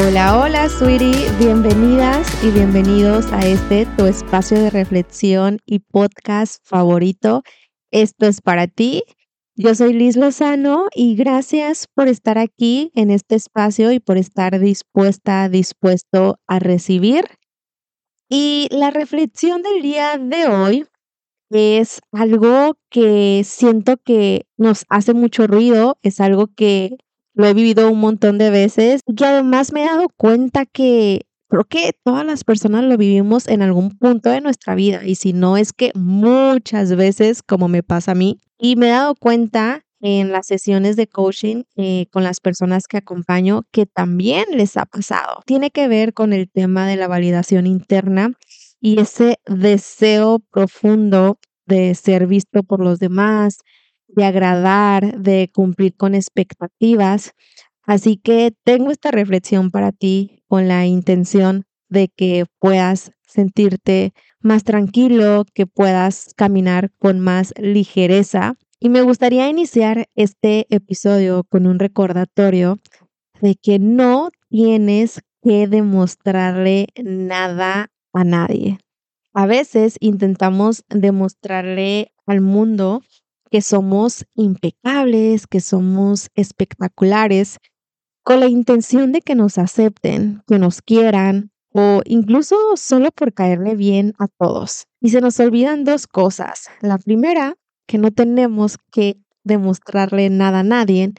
Hola, hola, sweetie. Bienvenidas y bienvenidos a este tu espacio de reflexión y podcast favorito. Esto es para ti. Yo soy Liz Lozano y gracias por estar aquí en este espacio y por estar dispuesta, dispuesto a recibir. Y la reflexión del día de hoy es algo que siento que nos hace mucho ruido, es algo que lo he vivido un montón de veces y además me he dado cuenta que creo que todas las personas lo vivimos en algún punto de nuestra vida y si no es que muchas veces como me pasa a mí y me he dado cuenta en las sesiones de coaching eh, con las personas que acompaño que también les ha pasado. Tiene que ver con el tema de la validación interna y ese deseo profundo de ser visto por los demás, de agradar, de cumplir con expectativas. Así que tengo esta reflexión para ti con la intención de que puedas sentirte más tranquilo, que puedas caminar con más ligereza. Y me gustaría iniciar este episodio con un recordatorio de que no tienes que demostrarle nada a nadie. A veces intentamos demostrarle al mundo que somos impecables, que somos espectaculares, con la intención de que nos acepten, que nos quieran o incluso solo por caerle bien a todos. Y se nos olvidan dos cosas. La primera, que no tenemos que demostrarle nada a nadie.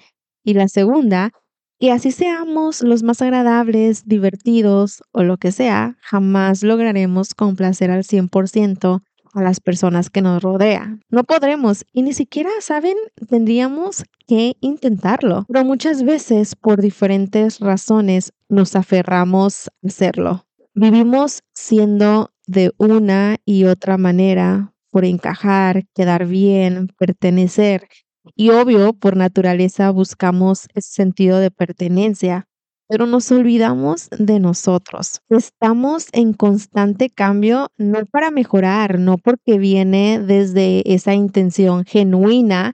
Y la segunda, que así seamos los más agradables, divertidos o lo que sea, jamás lograremos complacer al 100% a las personas que nos rodean. No podremos y ni siquiera, ¿saben? Tendríamos que intentarlo. Pero muchas veces por diferentes razones nos aferramos a hacerlo. Vivimos siendo de una y otra manera por encajar, quedar bien, pertenecer. Y obvio, por naturaleza buscamos ese sentido de pertenencia pero nos olvidamos de nosotros. Estamos en constante cambio, no para mejorar, no porque viene desde esa intención genuina,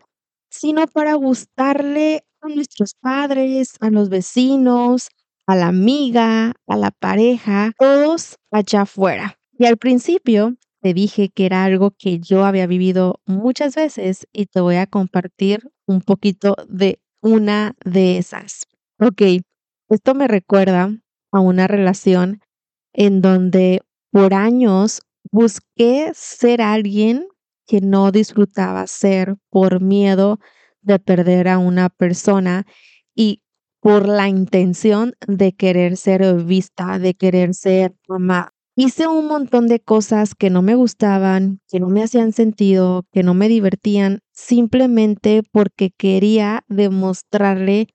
sino para gustarle a nuestros padres, a los vecinos, a la amiga, a la pareja, todos allá afuera. Y al principio te dije que era algo que yo había vivido muchas veces y te voy a compartir un poquito de una de esas. Ok, esto me recuerda a una relación en donde por años busqué ser alguien que no disfrutaba ser por miedo de perder a una persona y por la intención de querer ser vista, de querer ser amada. Hice un montón de cosas que no me gustaban, que no me hacían sentido, que no me divertían, simplemente porque quería demostrarle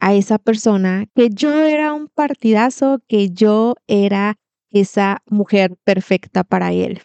a esa persona que yo era un partidazo, que yo era esa mujer perfecta para él.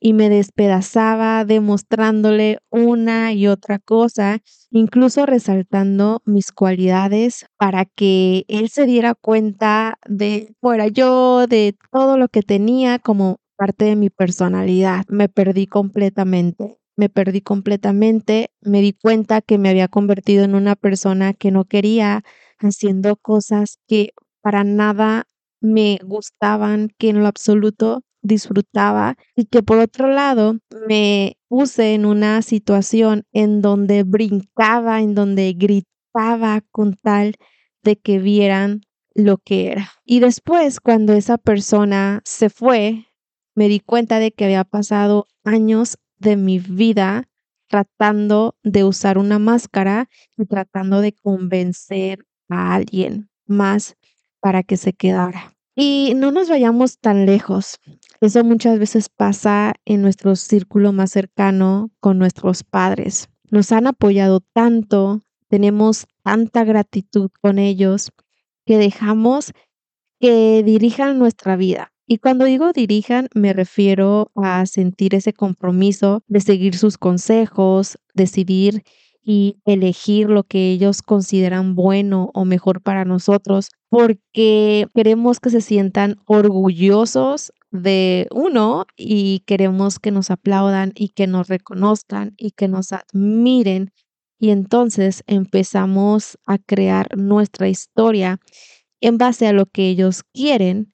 Y me despedazaba demostrándole una y otra cosa, incluso resaltando mis cualidades para que él se diera cuenta de fuera yo, de todo lo que tenía como parte de mi personalidad. Me perdí completamente me perdí completamente, me di cuenta que me había convertido en una persona que no quería, haciendo cosas que para nada me gustaban, que en lo absoluto disfrutaba y que por otro lado me puse en una situación en donde brincaba, en donde gritaba con tal de que vieran lo que era. Y después, cuando esa persona se fue, me di cuenta de que había pasado años de mi vida tratando de usar una máscara y tratando de convencer a alguien más para que se quedara. Y no nos vayamos tan lejos. Eso muchas veces pasa en nuestro círculo más cercano con nuestros padres. Nos han apoyado tanto, tenemos tanta gratitud con ellos que dejamos que dirijan nuestra vida. Y cuando digo dirijan, me refiero a sentir ese compromiso de seguir sus consejos, decidir y elegir lo que ellos consideran bueno o mejor para nosotros, porque queremos que se sientan orgullosos de uno y queremos que nos aplaudan y que nos reconozcan y que nos admiren. Y entonces empezamos a crear nuestra historia en base a lo que ellos quieren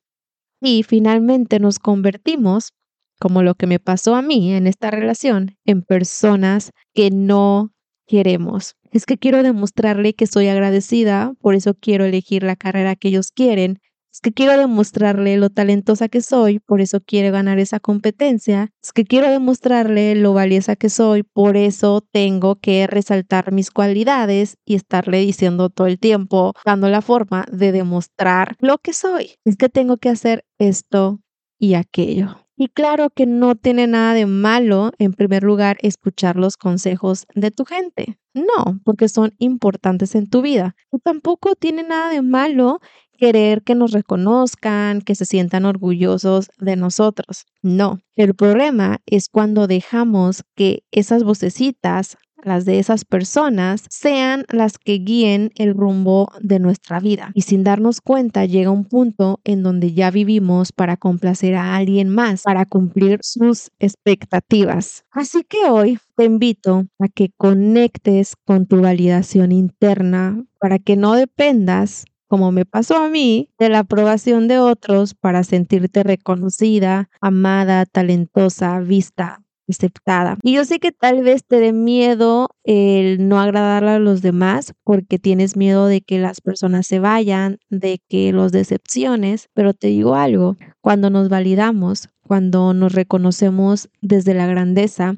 y finalmente nos convertimos, como lo que me pasó a mí en esta relación, en personas que no queremos. Es que quiero demostrarle que soy agradecida, por eso quiero elegir la carrera que ellos quieren, es que quiero demostrarle lo talentosa que soy, por eso quiero ganar esa competencia. Es que quiero demostrarle lo valiosa que soy, por eso tengo que resaltar mis cualidades y estarle diciendo todo el tiempo, dando la forma de demostrar lo que soy. Es que tengo que hacer esto y aquello. Y claro que no tiene nada de malo, en primer lugar, escuchar los consejos de tu gente. No, porque son importantes en tu vida. Y tampoco tiene nada de malo querer que nos reconozcan, que se sientan orgullosos de nosotros. No, el problema es cuando dejamos que esas vocecitas, las de esas personas, sean las que guíen el rumbo de nuestra vida. Y sin darnos cuenta llega un punto en donde ya vivimos para complacer a alguien más, para cumplir sus expectativas. Así que hoy te invito a que conectes con tu validación interna para que no dependas como me pasó a mí, de la aprobación de otros para sentirte reconocida, amada, talentosa, vista, aceptada. Y yo sé que tal vez te dé miedo el no agradarle a los demás porque tienes miedo de que las personas se vayan, de que los decepciones, pero te digo algo, cuando nos validamos, cuando nos reconocemos desde la grandeza,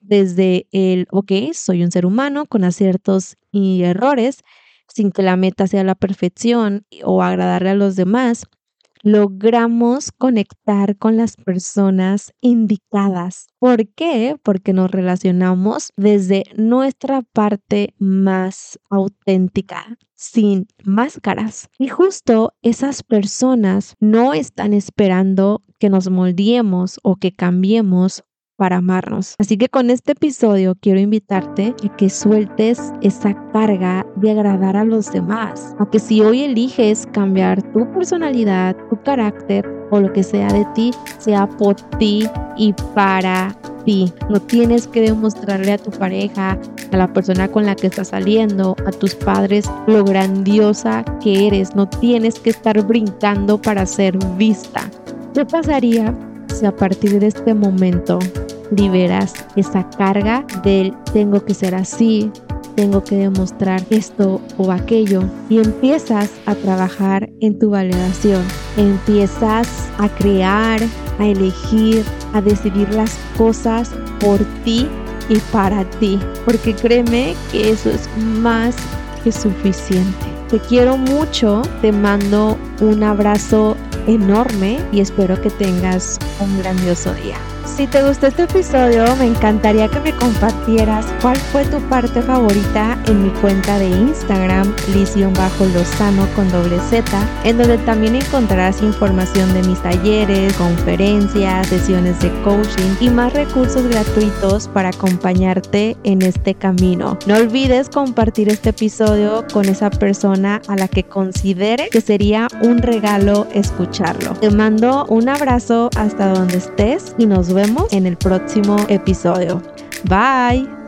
desde el, ok, soy un ser humano con aciertos y errores, sin que la meta sea la perfección o agradarle a los demás, logramos conectar con las personas indicadas. ¿Por qué? Porque nos relacionamos desde nuestra parte más auténtica, sin máscaras. Y justo esas personas no están esperando que nos moldeemos o que cambiemos para amarnos. Así que con este episodio quiero invitarte a que sueltes esa carga de agradar a los demás, a que si hoy eliges cambiar tu personalidad, tu carácter o lo que sea de ti, sea por ti y para ti. No tienes que demostrarle a tu pareja, a la persona con la que estás saliendo, a tus padres, lo grandiosa que eres. No tienes que estar brincando para ser vista. ¿Qué pasaría si a partir de este momento liberas esa carga del tengo que ser así, tengo que demostrar esto o aquello y empiezas a trabajar en tu validación, empiezas a crear, a elegir, a decidir las cosas por ti y para ti, porque créeme que eso es más que suficiente. Te quiero mucho, te mando un abrazo enorme y espero que tengas un grandioso día. Si te gustó este episodio, me encantaría que me compartieras cuál fue tu parte favorita en mi cuenta de Instagram, bajo lozano con doble Z, en donde también encontrarás información de mis talleres, conferencias, sesiones de coaching y más recursos gratuitos para acompañarte en este camino. No olvides compartir este episodio con esa persona a la que considere que sería un regalo escucharlo. Te mando un abrazo hasta donde estés y nos vemos en el próximo episodio. Bye.